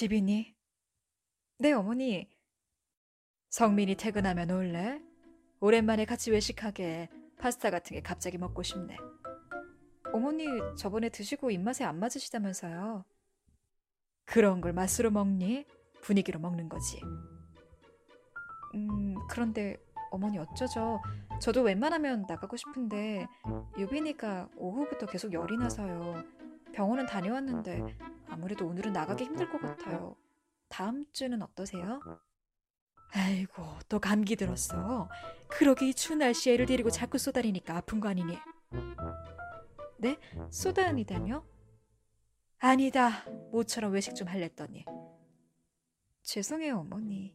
집이니? 네, 어머니. 성민이 퇴근하면 올래? 오랜만에 같이 외식하게 파스타 같은 게 갑자기 먹고 싶네. 어머니 저번에 드시고 입맛에 안 맞으시다면서요. 그런 걸 맛으로 먹니? 분위기로 먹는 거지. 음, 그런데 어머니 어쩌죠? 저도 웬만하면 나가고 싶은데 유빈이가 오후부터 계속 열이 나서요. 병원은 다녀왔는데 아무래도 오늘은 나가기 힘들 것 같아요. 다음 주는 어떠세요? 아이고, 또 감기 들었어. 그러게 이 추운 날씨에 애를 데리고 자꾸 쏘다니니까 아픈 거 아니니? 네? 쏘다니다뇨? 아니다. 모처럼 외식 좀 할랬더니. 죄송해요, 어머니.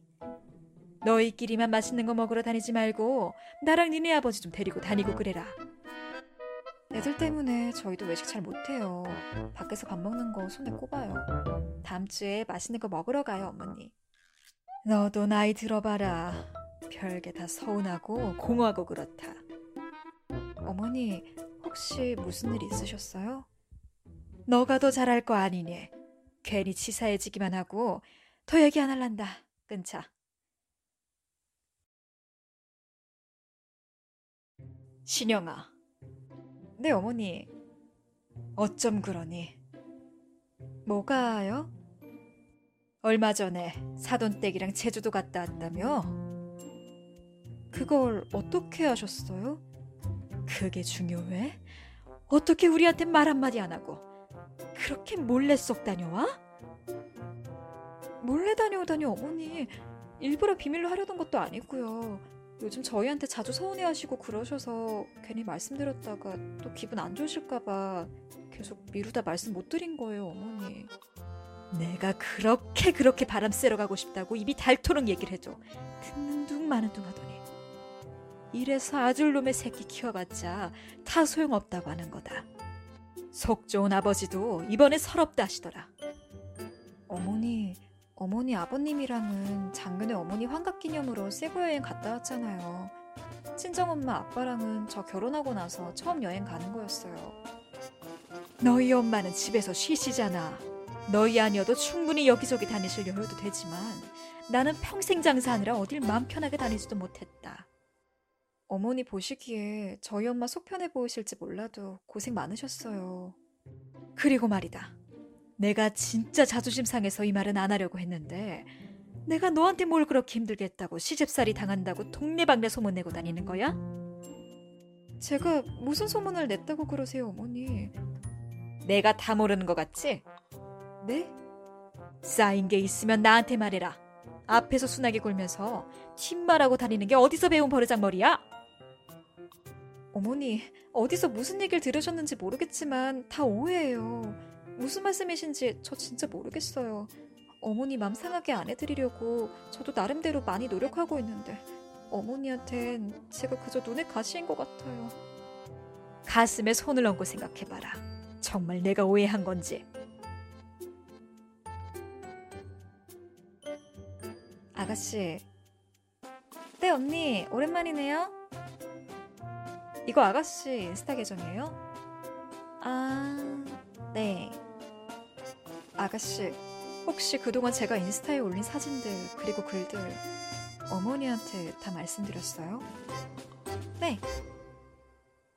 너희끼리만 맛있는 거 먹으러 다니지 말고 나랑 니네 아버지 좀 데리고 다니고 그래라. 애들 때문에 저희도 외식 잘 못해요. 밖에서 밥 먹는 거 손에 꼽아요. 다음 주에 맛있는 거 먹으러 가요, 어머니. 너도 나이 들어봐라. 별게 다 서운하고 공허하고 그렇다. 어머니, 혹시 무슨 일 있으셨어요? 너가 더 잘할 거 아니니. 괜히 치사해지기만 하고 더 얘기 안 할란다. 끊자. 신영아. 네, 어머니. 어쩜 그러니? 뭐가요? 얼마 전에 사돈댁이랑 제주도 갔다 왔다며? 그걸 어떻게 하셨어요? 그게 중요해? 어떻게 우리한테 말 한마디 안 하고 그렇게 몰래 쏙 다녀와? 몰래 다녀오다니 어머니 일부러 비밀로 하려던 것도 아니고요. 요즘 저희한테 자주 서운해하시고 그러셔서 괜히 말씀드렸다가 또 기분 안 좋으실까봐 계속 미루다 말씀 못 드린 거예요, 어머니. 내가 그렇게 그렇게 바람 쐬러 가고 싶다고 입이 닳도록 얘기를 해줘. 듣는 둥 마는 둥 하더니. 이래서 아들놈의 새끼 키워봤자 다 소용없다고 하는 거다. 속 좋은 아버지도 이번에 서럽다 하시더라. 어머니, 어머니 아버님이랑은 작년에 어머니 환갑 기념으로 세부 여행 갔다 왔잖아요. 친정엄마 아빠랑은 저 결혼하고 나서 처음 여행 가는 거였어요. 너희 엄마는 집에서 쉬시잖아. 너희 아니어도 충분히 여기저기 다니실 여유도 되지만 나는 평생 장사하느라 어딜 마음 편하게 다니지도 못했다. 어머니 보시기에 저희 엄마 속 편해 보이실지 몰라도 고생 많으셨어요. 그리고 말이다. 내가 진짜 자존심 상해서 이 말은 안 하려고 했는데 내가 너한테 뭘 그렇게 힘들게 했다고 시집살이 당한다고 동네방네 소문내고 다니는 거야? 제가 무슨 소문을 냈다고 그러세요, 어머니? 내가 다 모르는 것 같지? 네? 쌓인 게 있으면 나한테 말해라. 앞에서 순하게 굴면서 뒷말하고 다니는 게 어디서 배운 버르장머리야? 어머니, 어디서 무슨 얘기를 들으셨는지 모르겠지만 다 오해예요. 무슨 말씀이신지 저 진짜 모르겠어요. 어머니 맘 상하게 안 해드리려고 저도 나름대로 많이 노력하고 있는데 어머니한텐 제가 그저 눈에 가시인 것 같아요. 가슴에 손을 얹고 생각해봐라. 정말 내가 오해한 건지. 아가씨. 네, 언니. 오랜만이네요. 이거 아가씨 인스타 계정이에요? 아, 네. 아가씨, 혹시 그동안 제가 인스타에 올린 사진들, 그리고 글들, 어머니한테 다 말씀드렸어요? 네.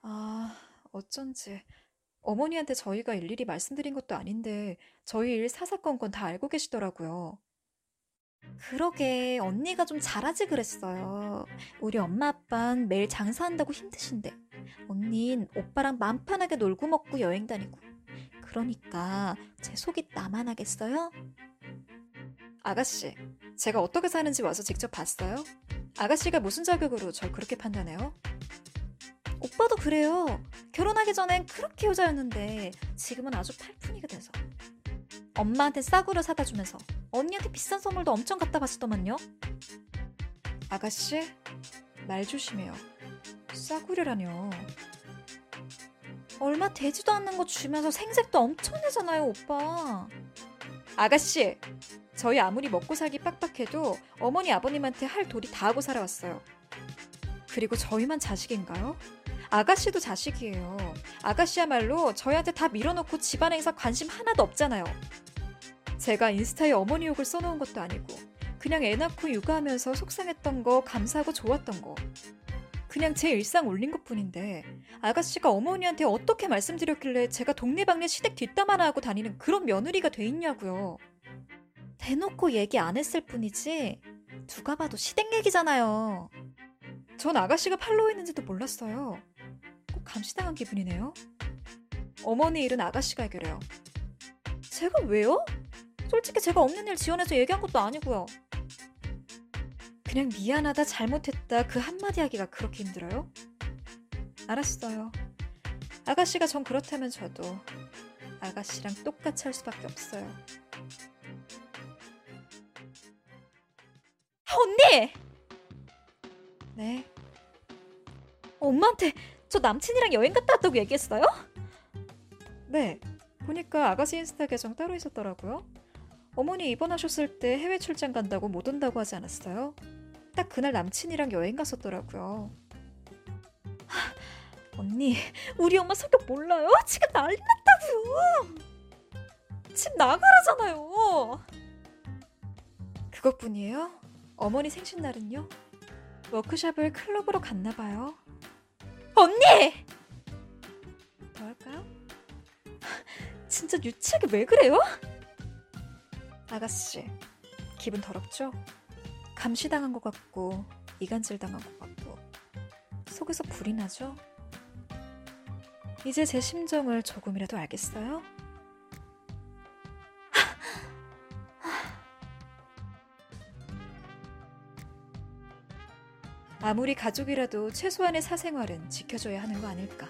아, 어쩐지. 어머니한테 저희가 일일이 말씀드린 것도 아닌데, 저희 일 사사건건 다 알고 계시더라고요. 그러게 언니가 좀 잘하지 그랬어요. 우리 엄마 아빠는 매일 장사한다고 힘드신데 언닌 오빠랑 맘 편하게 놀고 먹고 여행 다니고 그러니까 제 속이 나만하겠어요? 아가씨, 제가 어떻게 사는지 와서 직접 봤어요? 아가씨가 무슨 자격으로 절 그렇게 판단해요? 오빠도 그래요. 결혼하기 전엔 그렇게 효자였는데 지금은 아주 팔푼이가 돼서 엄마한테 싸구려 사다 주면서 언니한테 비싼 선물도 엄청 갖다 봤었더만요. 아가씨, 말 조심해요. 싸구려라뇨. 얼마 되지도 않는 거 주면서 생색도 엄청 내잖아요, 오빠. 아가씨, 저희 아무리 먹고 살기 빡빡해도 어머니 아버님한테 할 도리 다 하고 살아왔어요. 그리고 저희만 자식인가요? 아가씨도 자식이에요. 아가씨야말로 저희한테 다 밀어놓고 집안 행사 관심 하나도 없잖아요. 제가 인스타에 어머니 욕을 써놓은 것도 아니고 그냥 애 낳고 육아하면서 속상했던 거 감사하고 좋았던 거 그냥 제 일상 올린 것 뿐인데 아가씨가 어머니한테 어떻게 말씀드렸길래 제가 동네방네 시댁 뒷담 화나 하고 다니는 그런 며느리가 돼 있냐고요. 대놓고 얘기 안 했을 뿐이지 누가 봐도 시댁 얘기잖아요. 전 아가씨가 팔로우했는지도 몰랐어요. 꼭 감시당한 기분이네요. 어머니 일은 아가씨가 해결해요. 제가 왜요? 솔직히 제가 없는 일 지원해서 얘기한 것도 아니고요. 그냥 미안하다 잘못했다 그 한마디 하기가 그렇게 힘들어요? 알았어요. 아가씨가 전 그렇다면 저도 아가씨랑 똑같이 할 수밖에 없어요. 언니! 네. 엄마한테 저 남친이랑 여행 갔다 왔다고 얘기했어요? 네. 보니까 아가씨 인스타 계정 따로 있었더라고요. 어머니 입원하셨을 때 해외 출장 간다고 못 온다고 하지 않았어요? 딱 그날 남친이랑 여행 갔었더라고요. 하, 언니, 우리 엄마 성격 몰라요? 지금 난리 났다고요. 집 나가라잖아요. 그것뿐이에요? 어머니 생신날은요? 워크숍을 클럽으로 갔나 봐요. 언니! 더 할까요? 진짜 유치하게 왜 그래요? 아가씨, 기분 더럽죠? 감시당한 것 같고 이간질 당한 것 같고 속에서 불이 나죠? 이제 제 심정을 조금이라도 알겠어요? 아무리 가족이라도 최소한의 사생활은 지켜줘야 하는 거 아닐까?